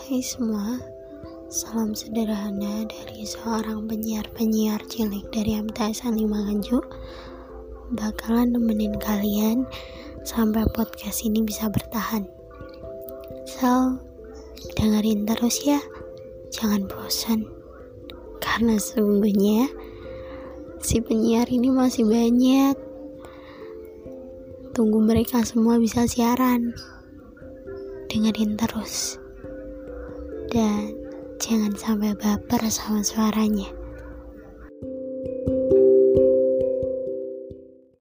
Hai semua, salam sederhana dari seorang penyiar-penyiar cilik dari MTS 5 Nganjuk Bakalan nemenin kalian sampai podcast ini bisa bertahan. So, dengerin terus ya, jangan bosan. Karena sesungguhnya si penyiar ini masih banyak. Tunggu mereka semua bisa siaran. Dengerin terus dan jangan sampai baper sama suaranya.